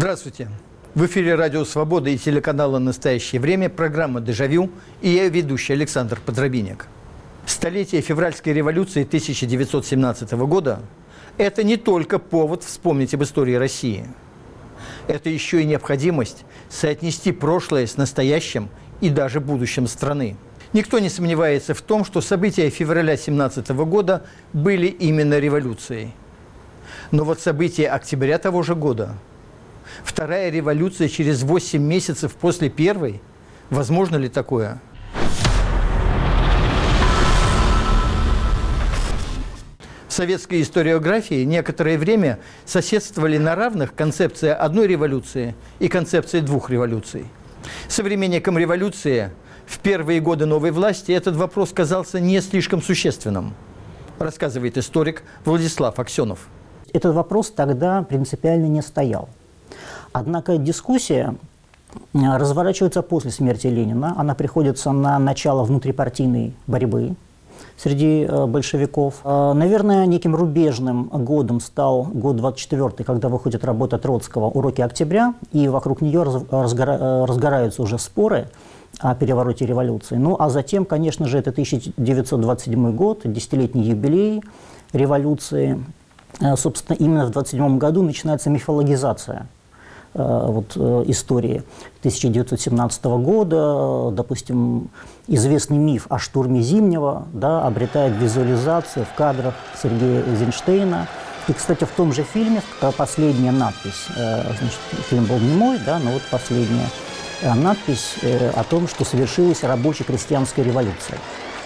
Здравствуйте. В эфире Радио Свобода и телеканала «Настоящее время» программа «Дежавю» и я ведущий Александр Подробинник. Столетие февральской революции 1917 года – это не только повод вспомнить об истории России. Это еще и необходимость соотнести прошлое с настоящим и даже будущим страны. Никто не сомневается в том, что события февраля 17 года были именно революцией. Но вот события октября того же года – Вторая революция через 8 месяцев после первой? Возможно ли такое? В советской историографии некоторое время соседствовали на равных концепция одной революции и концепция двух революций. Современникам революции в первые годы новой власти этот вопрос казался не слишком существенным, рассказывает историк Владислав Аксенов. Этот вопрос тогда принципиально не стоял. Однако дискуссия э, разворачивается после смерти Ленина. Она приходится на начало внутрипартийной борьбы среди э, большевиков. Э, наверное, неким рубежным годом стал год 24 когда выходит работа Троцкого «Уроки октября», и вокруг нее разгора... разгораются уже споры о перевороте революции. Ну, а затем, конечно же, это 1927 год, десятилетний юбилей революции. Собственно, именно в 1927 году начинается мифологизация вот, э, истории 1917 года, допустим, известный миф о штурме Зимнего да, обретает визуализацию в кадрах Сергея Эйзенштейна. И, кстати, в том же фильме последняя надпись, э, значит, фильм был не мой, да, но вот последняя надпись о том, что совершилась рабоче-крестьянская революция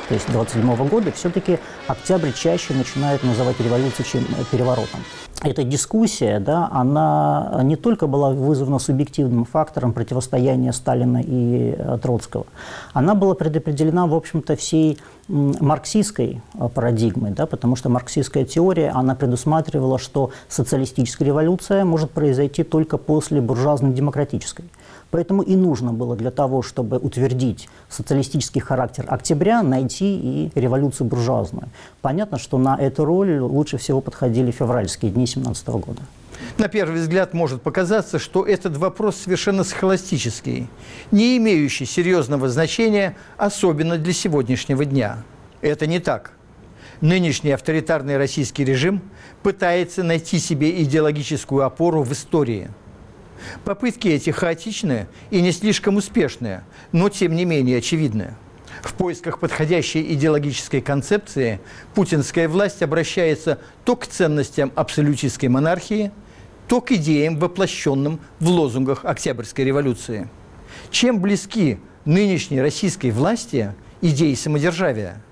то есть 27 года, все-таки октябрь чаще начинают называть революцией, чем переворотом. Эта дискуссия, да, она не только была вызвана субъективным фактором противостояния Сталина и э, Троцкого, она была предопределена, в общем-то, всей марксистской э, парадигмой, да, потому что марксистская теория, она предусматривала, что социалистическая революция может произойти только после буржуазно-демократической. Поэтому и нужно было для того, чтобы утвердить социалистический характер октября, найти и революцию буржуазную. Понятно, что на эту роль лучше всего подходили февральские дни 17 года. На первый взгляд может показаться, что этот вопрос совершенно схоластический, не имеющий серьезного значения, особенно для сегодняшнего дня. Это не так. Нынешний авторитарный российский режим пытается найти себе идеологическую опору в истории – Попытки эти хаотичные и не слишком успешные, но тем не менее очевидные. В поисках подходящей идеологической концепции путинская власть обращается то к ценностям абсолютистской монархии, то к идеям, воплощенным в лозунгах Октябрьской революции. Чем близки нынешней российской власти идеи самодержавия?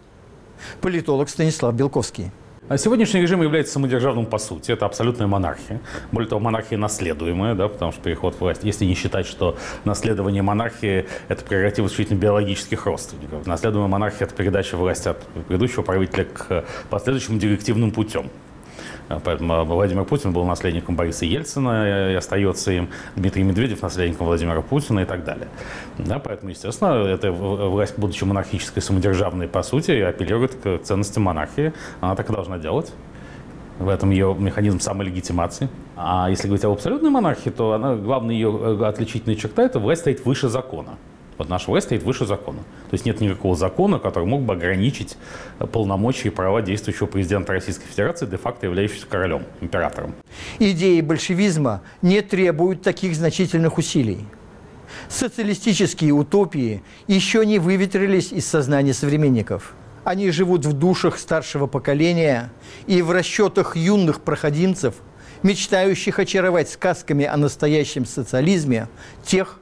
Политолог Станислав Белковский. А сегодняшний режим является самодержавным по сути. Это абсолютная монархия. Более того, монархия наследуемая, да, потому что переход власти, если не считать, что наследование монархии – это прерогатива исключительно биологических родственников. Наследуемая монархия – это передача власти от предыдущего правителя к последующему директивным путем. А, поэтому а, Владимир Путин был наследником Бориса Ельцина и остается им, Дмитрий Медведев наследником Владимира Путина и так далее. Да, поэтому, естественно, эта власть, будучи монархической, самодержавной по сути, апеллирует к ценностям монархии. Она так и должна делать. В этом ее механизм самолегитимации. А если говорить об абсолютной монархии, то она, главная ее э, отличительная черта – это власть стоит выше закона. Вот наша власть стоит выше закона. То есть нет никакого закона, который мог бы ограничить полномочия и права действующего президента Российской Федерации, де-факто являющегося королем, императором. Идеи большевизма не требуют таких значительных усилий. Социалистические утопии еще не выветрились из сознания современников. Они живут в душах старшего поколения и в расчетах юных проходимцев, мечтающих очаровать сказками о настоящем социализме тех,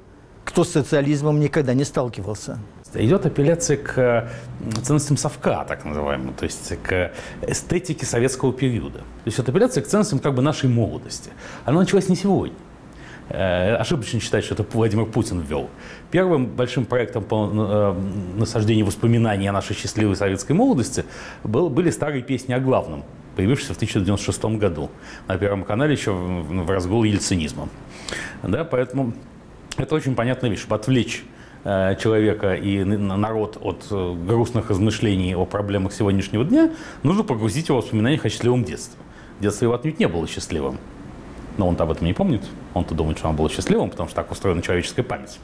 кто с социализмом никогда не сталкивался. Идет апелляция к ценностям совка, так называемому, то есть к эстетике советского периода. То есть это апелляция к ценностям как бы нашей молодости. Она началась не сегодня. Э, ошибочно считать, что это Владимир Путин ввел. Первым большим проектом по э, насаждению воспоминаний о нашей счастливой советской молодости был, были старые песни о главном, появившиеся в 1996 году на Первом канале еще в, в разгул ельцинизма. Да, поэтому это очень понятная вещь, чтобы отвлечь э, человека и народ от э, грустных размышлений о проблемах сегодняшнего дня, нужно погрузить его в воспоминания о счастливом детстве. Детство его отнюдь не было счастливым. Но он-то об этом не помнит. Он-то думает, что он был счастливым, потому что так устроена человеческая память.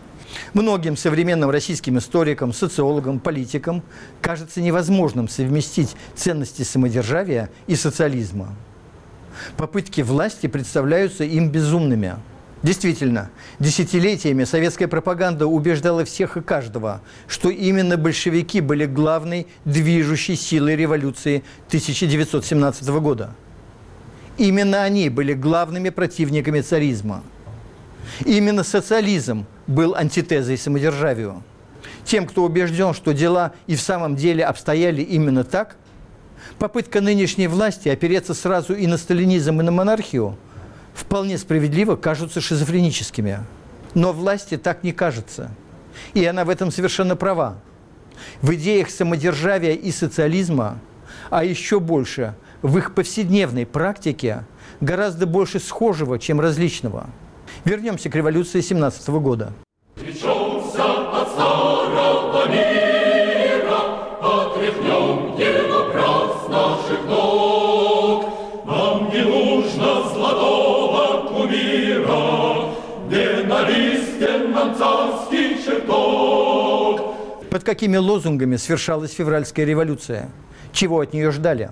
Многим современным российским историкам, социологам, политикам кажется невозможным совместить ценности самодержавия и социализма. Попытки власти представляются им безумными. Действительно, десятилетиями советская пропаганда убеждала всех и каждого, что именно большевики были главной движущей силой революции 1917 года. Именно они были главными противниками царизма. Именно социализм был антитезой самодержавию. Тем, кто убежден, что дела и в самом деле обстояли именно так, попытка нынешней власти опереться сразу и на сталинизм, и на монархию вполне справедливо кажутся шизофреническими. Но власти так не кажется. И она в этом совершенно права. В идеях самодержавия и социализма, а еще больше в их повседневной практике, гораздо больше схожего, чем различного. Вернемся к революции 17 года. Под какими лозунгами свершалась февральская революция? Чего от нее ждали?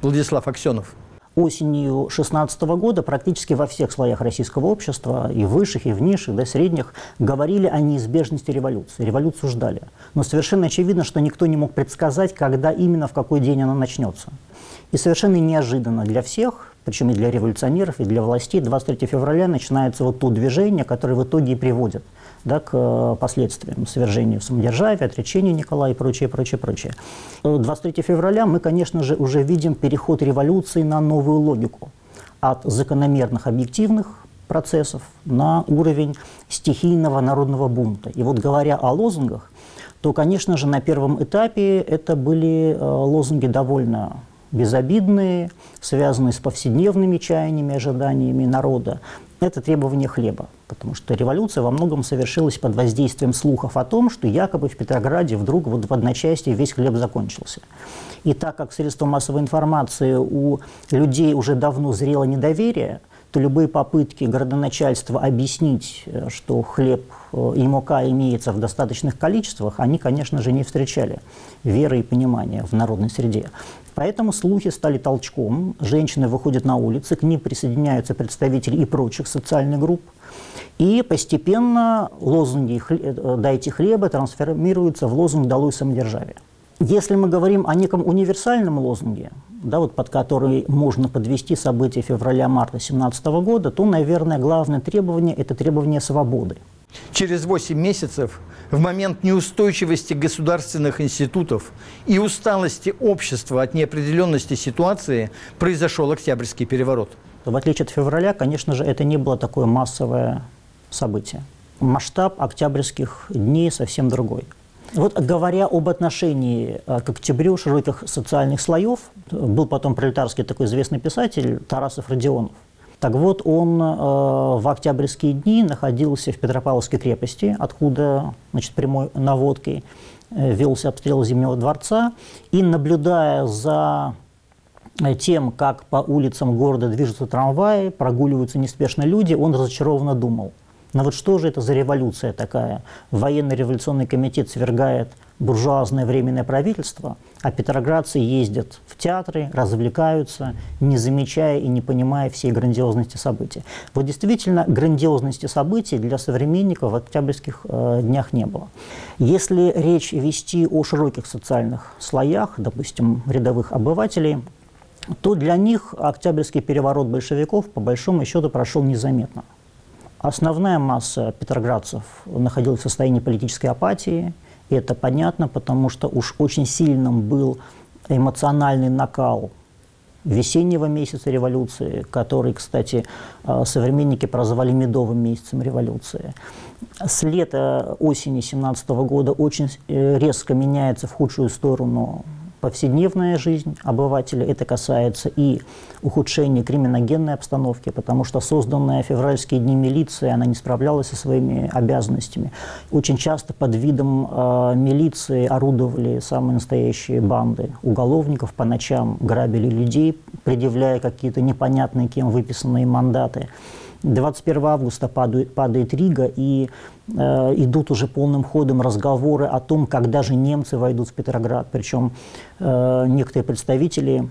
Владислав Аксенов осенью 16 года практически во всех слоях российского общества, и высших, и в низших, да, средних, говорили о неизбежности революции. Революцию ждали. Но совершенно очевидно, что никто не мог предсказать, когда именно, в какой день она начнется. И совершенно неожиданно для всех, причем и для революционеров, и для властей, 23 февраля начинается вот то движение, которое в итоге и приводит да, к э, последствиям свержению самодержавия, отречению Николая и прочее, прочее, прочее. 23 э, февраля мы, конечно же, уже видим переход революции на новую логику от закономерных объективных процессов на уровень стихийного народного бунта. И вот говоря о лозунгах, то, конечно же, на первом этапе это были э, лозунги довольно безобидные, связанные с повседневными чаяниями, ожиданиями народа это требование хлеба, потому что революция во многом совершилась под воздействием слухов о том, что якобы в Петрограде вдруг вот в одночасье весь хлеб закончился. И так как средства массовой информации у людей уже давно зрело недоверие, то любые попытки городоначальства объяснить, э, что хлеб э, и мука имеется в достаточных количествах, они, конечно же, не встречали веры и понимания в народной среде. Поэтому слухи стали толчком. Женщины выходят на улицы, к ним присоединяются представители и прочих социальных групп. И постепенно лозунги э, «дайте хлеба» трансформируются в лозунг «долой самодержавие». Если мы говорим о неком универсальном лозунге, да, вот под который можно подвести события февраля-марта 2017 года, то, наверное, главное требование – это требование свободы. Через 8 месяцев, в момент неустойчивости государственных институтов и усталости общества от неопределенности ситуации, произошел Октябрьский переворот. В отличие от февраля, конечно же, это не было такое массовое событие. Масштаб октябрьских дней совсем другой. Вот говоря об отношении э, к октябрю широких социальных слоев, был потом пролетарский такой известный писатель Тарасов Родионов. Так вот, он э, в октябрьские дни находился в Петропавловской крепости, откуда значит, прямой наводкой э, велся обстрел Зимнего дворца, и наблюдая за тем, как по улицам города движутся трамваи, прогуливаются неспешно люди, он разочарованно думал – но вот что же это за революция такая? Военно-революционный комитет свергает буржуазное временное правительство, а петроградцы ездят в театры, развлекаются, не замечая и не понимая всей грандиозности событий. Вот действительно грандиозности событий для современников в октябрьских э, днях не было. Если речь вести о широких социальных слоях, допустим, рядовых обывателей, то для них октябрьский переворот большевиков по большому счету прошел незаметно. Основная масса петроградцев находилась в состоянии политической апатии, и это понятно, потому что уж очень сильным был эмоциональный накал весеннего месяца революции, который, кстати, э, современники прозвали медовым месяцем революции. С лета осени 17 года очень э, резко меняется в худшую сторону повседневная жизнь обывателя, это касается и ухудшения криминогенной обстановки, потому что созданная в февральские дни милиция, она не справлялась со своими обязанностями. Очень часто под видом э, милиции орудовали самые настоящие банды уголовников, по ночам грабили людей, предъявляя какие-то непонятные кем выписанные мандаты. 21 августа падает, падает Рига, и э, идут уже полным ходом разговоры о том, когда же немцы войдут в Петроград. Причем э, некоторые представители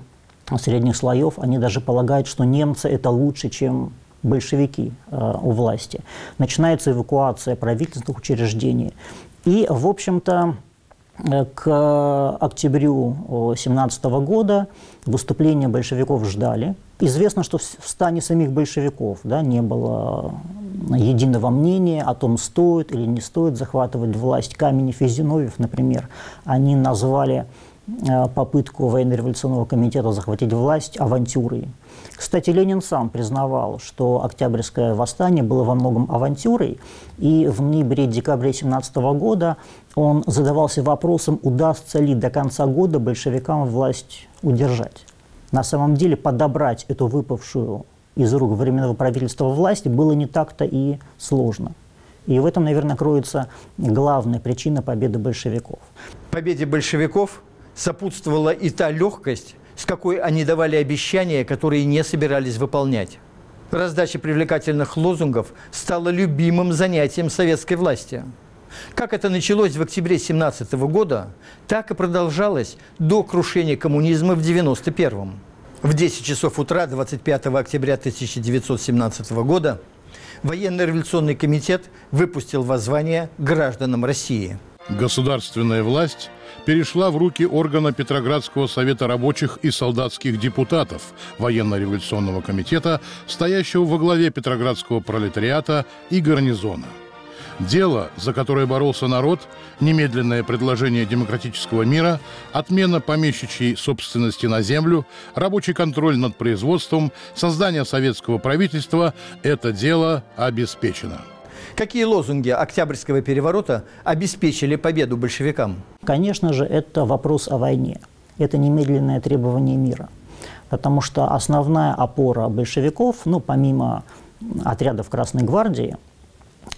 средних слоев, они даже полагают, что немцы это лучше, чем большевики э, у власти. Начинается эвакуация правительственных учреждений. И, в общем-то, к октябрю 17 года выступления большевиков ждали. Известно, что в стане самих большевиков да, не было единого мнения о том, стоит или не стоит захватывать власть. Каменев и Зиновьев, например, они назвали э, попытку военно-революционного комитета захватить власть авантюрой. Кстати, Ленин сам признавал, что Октябрьское восстание было во многом авантюрой, и в ноябре-декабре 17 года он задавался вопросом, удастся ли до конца года большевикам власть удержать. На самом деле подобрать эту выпавшую из рук временного правительства власти было не так-то и сложно. И в этом, наверное, кроется главная причина победы большевиков. Победе большевиков сопутствовала и та легкость, с какой они давали обещания, которые не собирались выполнять. Раздача привлекательных лозунгов стала любимым занятием советской власти. Как это началось в октябре 17 года, так и продолжалось до крушения коммунизма в 91-м. В 10 часов утра 25 октября 1917 года Военно-революционный комитет выпустил воззвание гражданам России. Государственная власть – перешла в руки органа Петроградского совета рабочих и солдатских депутатов военно-революционного комитета, стоящего во главе Петроградского пролетариата и гарнизона. Дело, за которое боролся народ, немедленное предложение демократического мира, отмена помещичьей собственности на землю, рабочий контроль над производством, создание советского правительства – это дело обеспечено. Какие лозунги Октябрьского переворота обеспечили победу большевикам? Конечно же, это вопрос о войне. Это немедленное требование мира. Потому что основная опора большевиков, ну, помимо отрядов Красной Гвардии,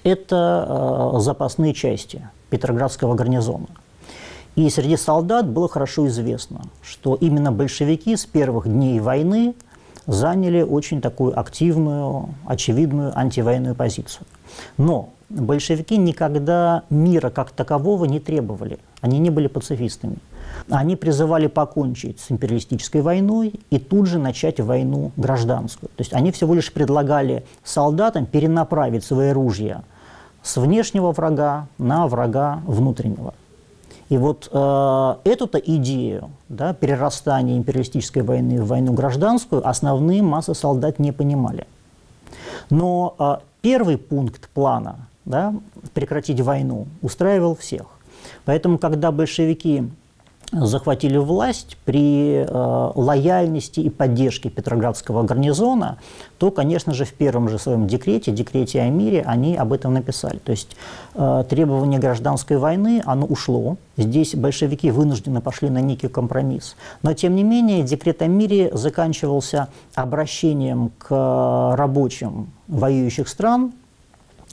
это э, запасные части Петроградского гарнизона. И среди солдат было хорошо известно, что именно большевики с первых дней войны заняли очень такую активную, очевидную антивоенную позицию. Но большевики никогда мира как такового не требовали. Они не были пацифистами. Они призывали покончить с империалистической войной и тут же начать войну гражданскую. То есть они всего лишь предлагали солдатам перенаправить свои ружья с внешнего врага на врага внутреннего. И вот э, эту-то идею да, перерастания империалистической войны в войну гражданскую основные массы солдат не понимали. Но э, первый пункт плана да, прекратить войну устраивал всех. Поэтому, когда большевики захватили власть при э, лояльности и поддержке Петроградского гарнизона, то, конечно же, в первом же своем декрете, декрете о мире, они об этом написали. То есть э, требование гражданской войны, оно ушло. Здесь большевики вынуждены пошли на некий компромисс. Но, тем не менее, декрет о мире заканчивался обращением к рабочим воюющих стран,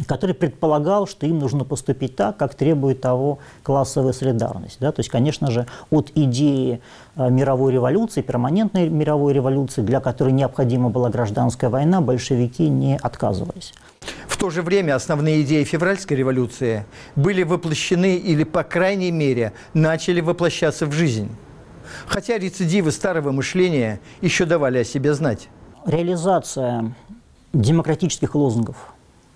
который предполагал, что им нужно поступить так, как требует того классовая солидарность. Да? То есть, конечно же, от идеи э, мировой революции, перманентной мировой революции, для которой необходима была гражданская война, большевики не отказывались. В то же время основные идеи февральской революции были воплощены или, по крайней мере, начали воплощаться в жизнь. Хотя рецидивы старого мышления еще давали о себе знать. Реализация демократических лозунгов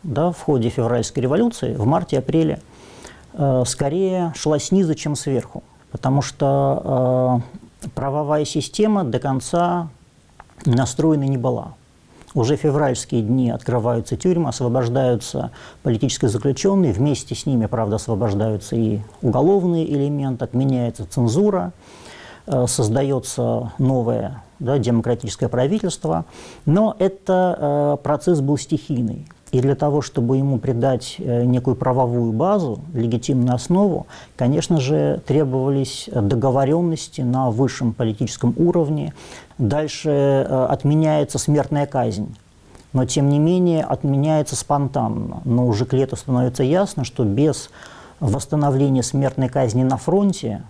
да, в ходе февральской революции в марте-апреле э, скорее шла снизу, чем сверху, потому что э, правовая система до конца настроена не была. Уже февральские дни открываются тюрьмы, освобождаются политические заключенные, вместе с ними, правда, освобождаются и уголовные элементы, отменяется цензура, э, создается новое да, демократическое правительство, но это э, процесс был стихийный. И для того, чтобы ему придать э, некую правовую базу, легитимную основу, конечно же, требовались договоренности на высшем политическом уровне. Дальше э, отменяется смертная казнь. Но, тем не менее, отменяется спонтанно. Но уже к лету становится ясно, что без восстановления смертной казни на фронте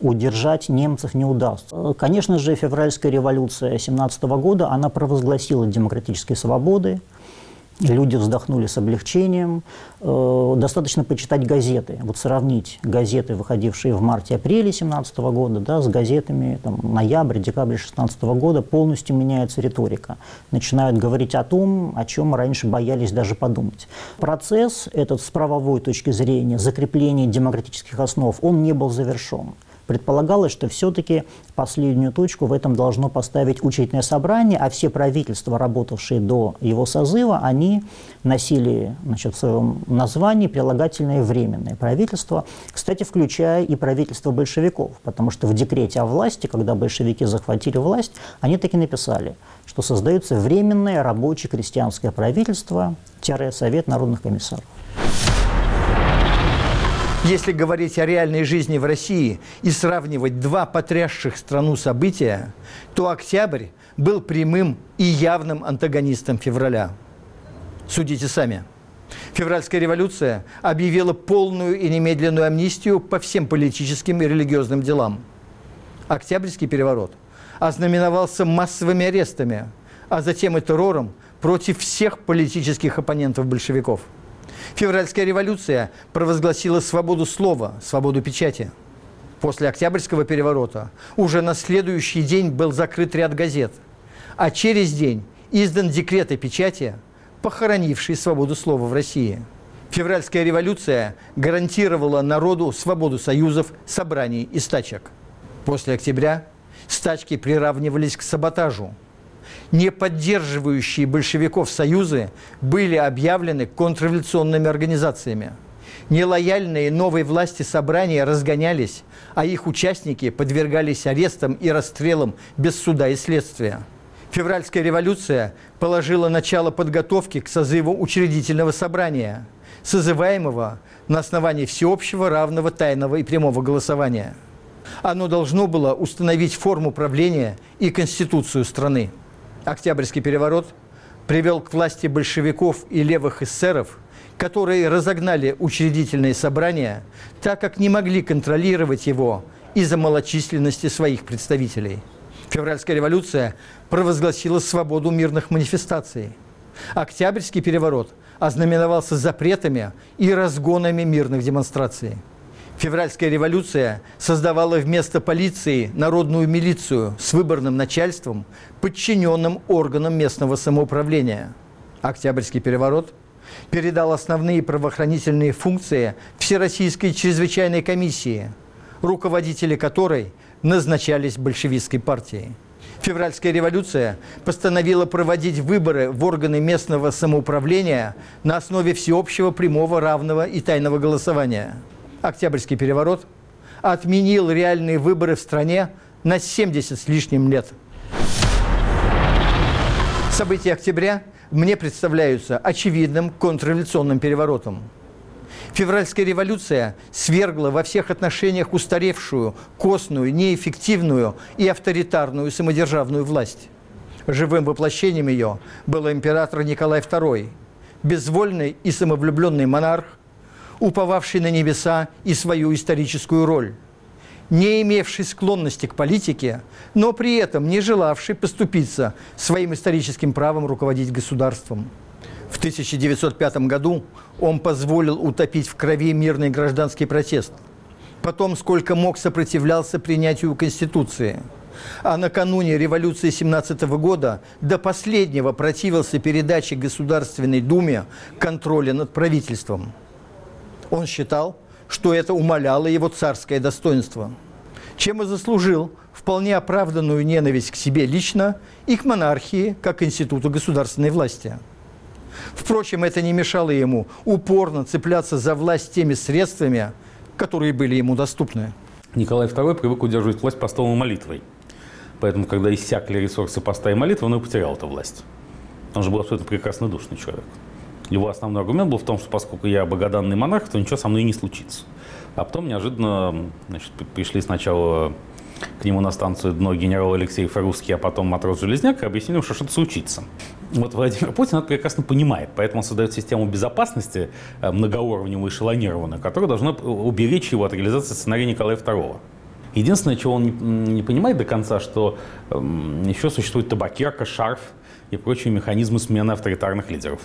удержать немцев не удастся. Конечно же, февральская революция 17 года, она провозгласила демократические свободы, Люди вздохнули с облегчением. Э, достаточно почитать газеты, вот сравнить газеты, выходившие в марте-апреле 2017 года, да, с газетами там, ноябрь, декабрь 2016 года, полностью меняется риторика. Начинают говорить о том, о чем раньше боялись даже подумать. Процесс этот с правовой точки зрения, закрепления демократических основ, он не был завершен. Предполагалось, что все-таки последнюю точку в этом должно поставить учительное собрание, а все правительства, работавшие до его созыва, они носили значит, в своем названии прилагательное временное правительство, кстати, включая и правительство большевиков, потому что в декрете о власти, когда большевики захватили власть, они таки написали, что создается временное рабочее крестьянское правительство-совет народных комиссаров. Если говорить о реальной жизни в России и сравнивать два потрясших страну события, то октябрь был прямым и явным антагонистом февраля. Судите сами. Февральская революция объявила полную и немедленную амнистию по всем политическим и религиозным делам. Октябрьский переворот ознаменовался массовыми арестами, а затем и террором против всех политических оппонентов большевиков – Февральская революция провозгласила свободу слова, свободу печати. После Октябрьского переворота уже на следующий день был закрыт ряд газет, а через день издан декрет о печати, похоронивший свободу слова в России. Февральская революция гарантировала народу свободу союзов, собраний и стачек. После октября стачки приравнивались к саботажу – не поддерживающие большевиков союзы были объявлены контрреволюционными организациями. Нелояльные новой власти собрания разгонялись, а их участники подвергались арестам и расстрелам без суда и следствия. Февральская революция положила начало подготовки к созыву учредительного собрания, созываемого на основании всеобщего, равного, тайного и прямого голосования. Оно должно было установить форму правления и конституцию страны. Октябрьский переворот привел к власти большевиков и левых эсеров, которые разогнали учредительные собрания, так как не могли контролировать его из-за малочисленности своих представителей. Февральская революция провозгласила свободу мирных манифестаций. Октябрьский переворот ознаменовался запретами и разгонами мирных демонстраций. Февральская революция создавала вместо полиции народную милицию с выборным начальством, подчиненным органам местного самоуправления. Октябрьский переворот передал основные правоохранительные функции Всероссийской чрезвычайной комиссии, руководители которой назначались большевистской партией. Февральская революция постановила проводить выборы в органы местного самоуправления на основе всеобщего, прямого, равного и тайного голосования – Октябрьский переворот отменил реальные выборы в стране на 70 с лишним лет. События октября мне представляются очевидным контрреволюционным переворотом. Февральская революция свергла во всех отношениях устаревшую, костную, неэффективную и авторитарную самодержавную власть. Живым воплощением ее был император Николай II, безвольный и самовлюбленный монарх, уповавший на небеса и свою историческую роль, не имевший склонности к политике, но при этом не желавший поступиться своим историческим правом руководить государством. В 1905 году он позволил утопить в крови мирный гражданский протест. Потом, сколько мог, сопротивлялся принятию Конституции. А накануне революции 17 года до последнего противился передаче Государственной Думе контроля над правительством. Он считал, что это умаляло его царское достоинство, чем и заслужил вполне оправданную ненависть к себе лично и к монархии как институту государственной власти. Впрочем, это не мешало ему упорно цепляться за власть теми средствами, которые были ему доступны. Николай II привык удерживать власть постом молитвой. Поэтому, когда иссякли ресурсы поста и молитвы, он и потерял эту власть. Он же был абсолютно прекрасный душный человек. Его основной аргумент был в том, что поскольку я богоданный монарх, то ничего со мной не случится. А потом неожиданно значит, пришли сначала к нему на станцию дно генерал Алексей Фарусский, а потом матрос Железняк, и объяснили, что что-то случится. Вот Владимир Путин это прекрасно понимает, поэтому он создает систему безопасности э, многоуровневую, эшелонированную, которая должна уберечь его от реализации сценария Николая II. Единственное, чего он не, понимает до конца, что еще существует табакерка, шарф и прочие механизмы смены авторитарных лидеров.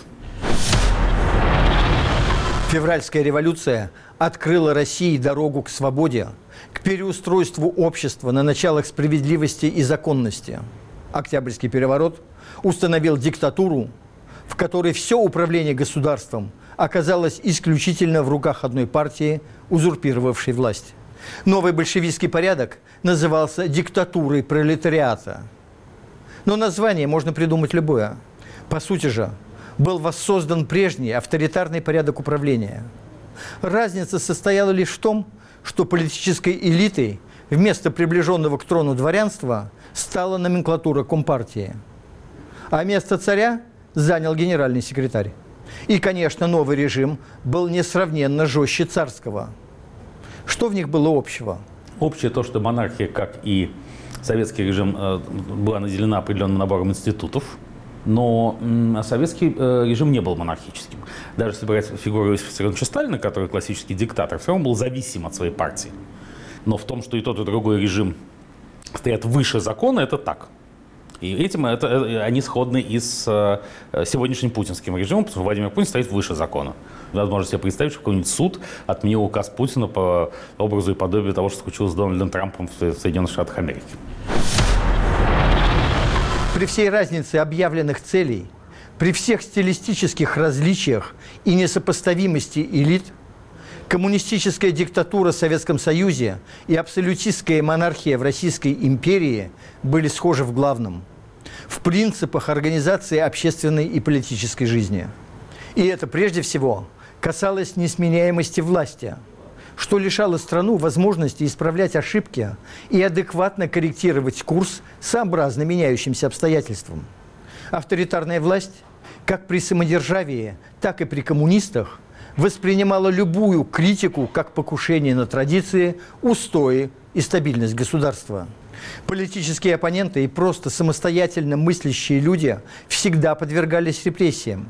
Февральская революция открыла России дорогу к свободе, к переустройству общества на началах справедливости и законности. Октябрьский переворот установил диктатуру, в которой все управление государством оказалось исключительно в руках одной партии, узурпировавшей власть. Новый большевистский порядок назывался диктатурой пролетариата. Но название можно придумать любое. По сути же, был воссоздан прежний авторитарный порядок управления. Разница состояла лишь в том, что политической элитой вместо приближенного к трону дворянства стала номенклатура Компартии. А место царя занял генеральный секретарь. И, конечно, новый режим был несравненно жестче царского. Что в них было общего? Общее то, что монархия, как и советский режим, э, была наделена определенным набором институтов – но советский э, режим не был монархическим. Даже если брать фигуру Иосифа Виссарионовича Сталина, который классический диктатор, все равно был зависим от своей партии. Но в том, что и тот, и другой режим стоят выше закона, это так. И этим это, э, они сходны и с э, сегодняшним путинским режимом, потому что Владимир Путин стоит выше закона. Возможно себе представить, что какой-нибудь суд отменил указ Путина по образу и подобию того, что случилось с Дональдом Трампом в Соединенных Штатах Америки. При всей разнице объявленных целей, при всех стилистических различиях и несопоставимости элит, коммунистическая диктатура в Советском Союзе и абсолютистская монархия в Российской империи были схожи в главном – в принципах организации общественной и политической жизни. И это прежде всего касалось несменяемости власти – что лишало страну возможности исправлять ошибки и адекватно корректировать курс сообразно меняющимся обстоятельствам. Авторитарная власть, как при самодержавии, так и при коммунистах, воспринимала любую критику как покушение на традиции, устои и стабильность государства. Политические оппоненты и просто самостоятельно мыслящие люди всегда подвергались репрессиям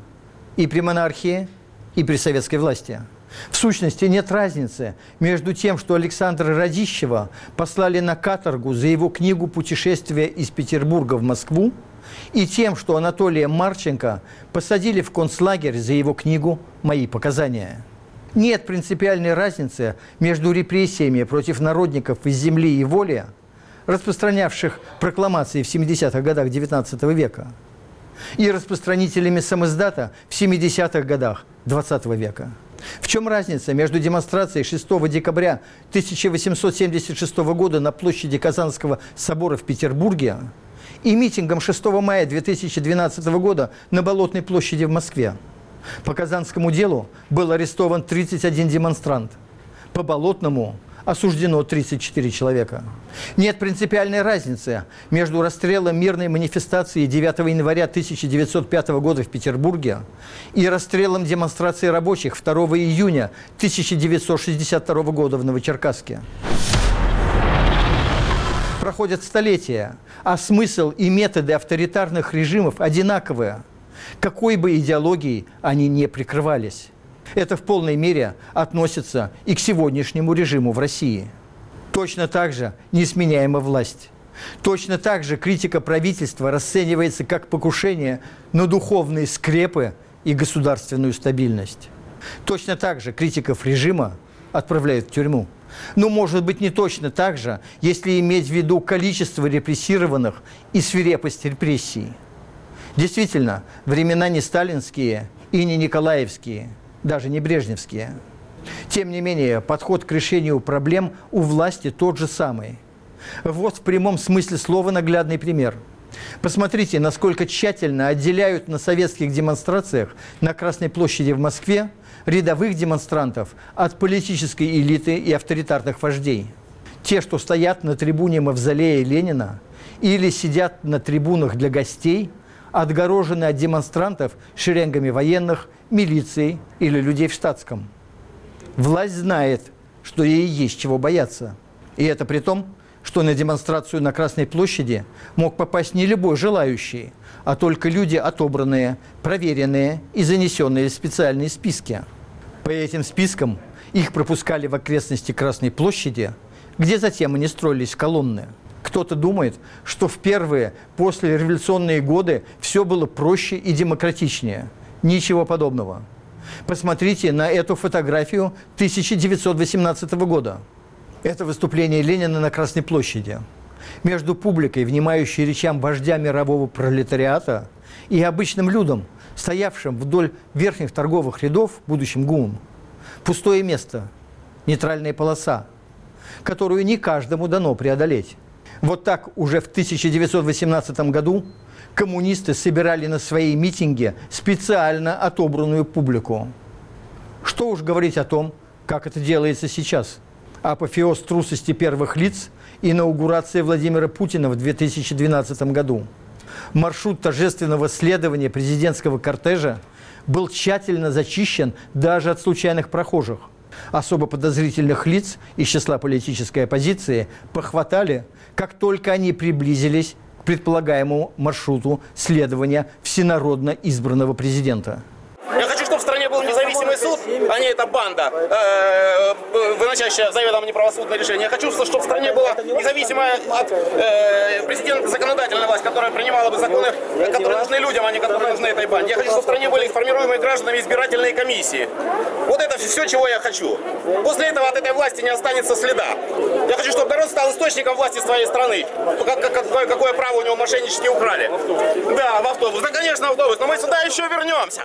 и при монархии, и при советской власти – в сущности, нет разницы между тем, что Александра Радищева послали на каторгу за его книгу «Путешествие из Петербурга в Москву», и тем, что Анатолия Марченко посадили в концлагерь за его книгу «Мои показания». Нет принципиальной разницы между репрессиями против народников из земли и воли, распространявших прокламации в 70-х годах XIX века, и распространителями самоздата в 70-х годах XX века. В чем разница между демонстрацией 6 декабря 1876 года на площади Казанского собора в Петербурге и митингом 6 мая 2012 года на Болотной площади в Москве? По Казанскому делу был арестован 31 демонстрант. По Болотному осуждено 34 человека. Нет принципиальной разницы между расстрелом мирной манифестации 9 января 1905 года в Петербурге и расстрелом демонстрации рабочих 2 июня 1962 года в Новочеркасске. Проходят столетия, а смысл и методы авторитарных режимов одинаковые, какой бы идеологией они не прикрывались. Это в полной мере относится и к сегодняшнему режиму в России. Точно так же несменяема власть. Точно так же критика правительства расценивается как покушение на духовные скрепы и государственную стабильность. Точно так же критиков режима отправляют в тюрьму. Но может быть не точно так же, если иметь в виду количество репрессированных и свирепость репрессий. Действительно, времена не сталинские и не николаевские – даже не брежневские. Тем не менее, подход к решению проблем у власти тот же самый. Вот в прямом смысле слова наглядный пример. Посмотрите, насколько тщательно отделяют на советских демонстрациях на Красной площади в Москве рядовых демонстрантов от политической элиты и авторитарных вождей. Те, что стоят на трибуне Мавзолея Ленина или сидят на трибунах для гостей, отгорожены от демонстрантов шеренгами военных, милиции или людей в штатском. Власть знает, что ей есть чего бояться. И это при том, что на демонстрацию на Красной площади мог попасть не любой желающий, а только люди отобранные, проверенные и занесенные в специальные списки. По этим спискам их пропускали в окрестности Красной площади, где затем они строились колонны. Кто-то думает, что в первые послереволюционные годы все было проще и демократичнее. Ничего подобного. Посмотрите на эту фотографию 1918 года. Это выступление Ленина на Красной площади. Между публикой, внимающей речам вождя мирового пролетариата, и обычным людом, стоявшим вдоль верхних торговых рядов, будущим ГУМ, пустое место, нейтральная полоса, которую не каждому дано преодолеть. Вот так уже в 1918 году коммунисты собирали на свои митинги специально отобранную публику. Что уж говорить о том, как это делается сейчас. Апофеоз трусости первых лиц – инаугурация Владимира Путина в 2012 году. Маршрут торжественного следования президентского кортежа был тщательно зачищен даже от случайных прохожих. Особо подозрительных лиц из числа политической оппозиции похватали, как только они приблизились к предполагаемому маршруту следования всенародно избранного президента. Я хочу, чтобы в стране был независимый суд, а не эта банда, э, выносящая заведомо неправосудное решение. Я хочу, чтобы в стране была независимая от э, президента законодательная власть, которая принимала бы законы, которые нужны людям, а не которые нужны этой банде. Я хочу, чтобы в стране были формируемые гражданами избирательные комиссии. Вот это все, чего я хочу. После этого от этой власти не останется следа. Я хочу, чтобы народ стал источником власти своей страны. Как, какое, какое право у него мошеннически украли. Да, в автобус. Да, конечно, в автобус. Но мы сюда еще вернемся.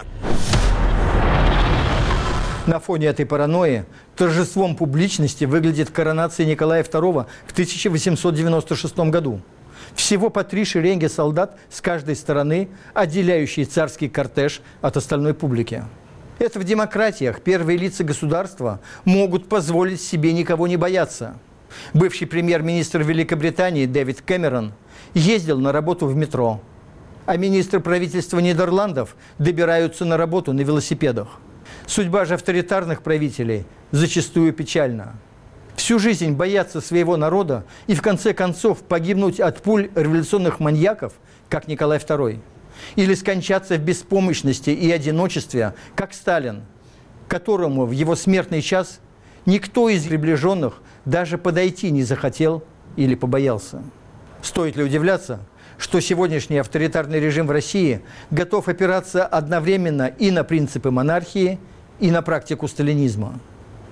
На фоне этой паранойи торжеством публичности выглядит коронация Николая II в 1896 году. Всего по три шеренги солдат с каждой стороны, отделяющие царский кортеж от остальной публики. Это в демократиях первые лица государства могут позволить себе никого не бояться. Бывший премьер-министр Великобритании Дэвид Кэмерон ездил на работу в метро, а министры правительства Нидерландов добираются на работу на велосипедах. Судьба же авторитарных правителей зачастую печальна. Всю жизнь бояться своего народа и в конце концов погибнуть от пуль революционных маньяков, как Николай II. Или скончаться в беспомощности и одиночестве, как Сталин, которому в его смертный час никто из приближенных даже подойти не захотел или побоялся. Стоит ли удивляться – что сегодняшний авторитарный режим в России готов опираться одновременно и на принципы монархии, и на практику сталинизма.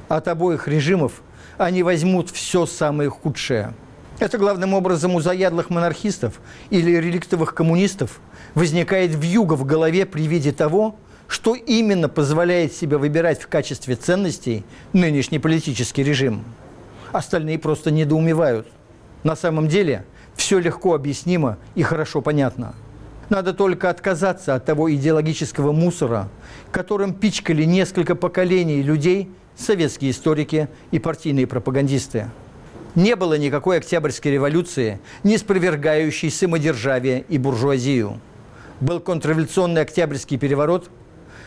От обоих режимов они возьмут все самое худшее. Это главным образом у заядлых монархистов или реликтовых коммунистов возникает вьюга в голове при виде того, что именно позволяет себе выбирать в качестве ценностей нынешний политический режим. Остальные просто недоумевают. На самом деле – все легко объяснимо и хорошо понятно. Надо только отказаться от того идеологического мусора, которым пичкали несколько поколений людей советские историки и партийные пропагандисты. Не было никакой Октябрьской революции, не спровергающей самодержавие и буржуазию. Был контрреволюционный Октябрьский переворот,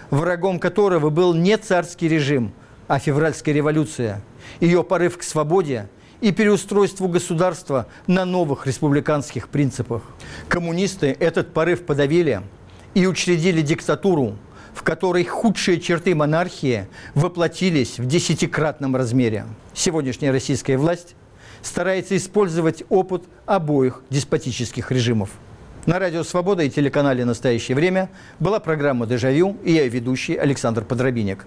врагом которого был не царский режим, а февральская революция, ее порыв к свободе – и переустройству государства на новых республиканских принципах. Коммунисты этот порыв подавили и учредили диктатуру, в которой худшие черты монархии воплотились в десятикратном размере. Сегодняшняя российская власть старается использовать опыт обоих деспотических режимов. На радио «Свобода» и телеканале «Настоящее время» была программа «Дежавю» и я ведущий Александр Подробинек.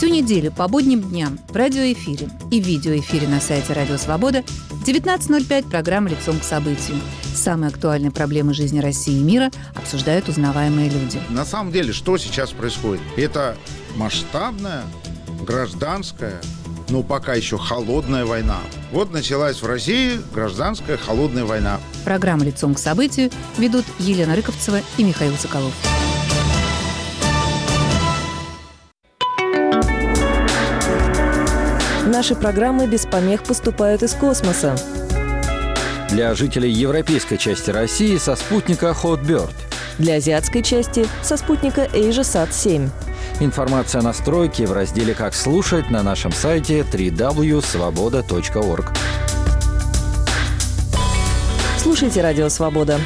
Всю неделю по будним дням в радиоэфире и видеоэфире на сайте Радио Свобода 19.05 программа «Лицом к событию». Самые актуальные проблемы жизни России и мира обсуждают узнаваемые люди. На самом деле, что сейчас происходит? Это масштабная гражданская, но пока еще холодная война. Вот началась в России гражданская холодная война. Программа «Лицом к событию» ведут Елена Рыковцева и Михаил Соколов. Наши программы без помех поступают из космоса. Для жителей европейской части России со спутника Hotbird. Для азиатской части со спутника AsiaSat-7. Информация о настройке в разделе «Как слушать» на нашем сайте www.svoboda.org. Слушайте «Радио Свобода».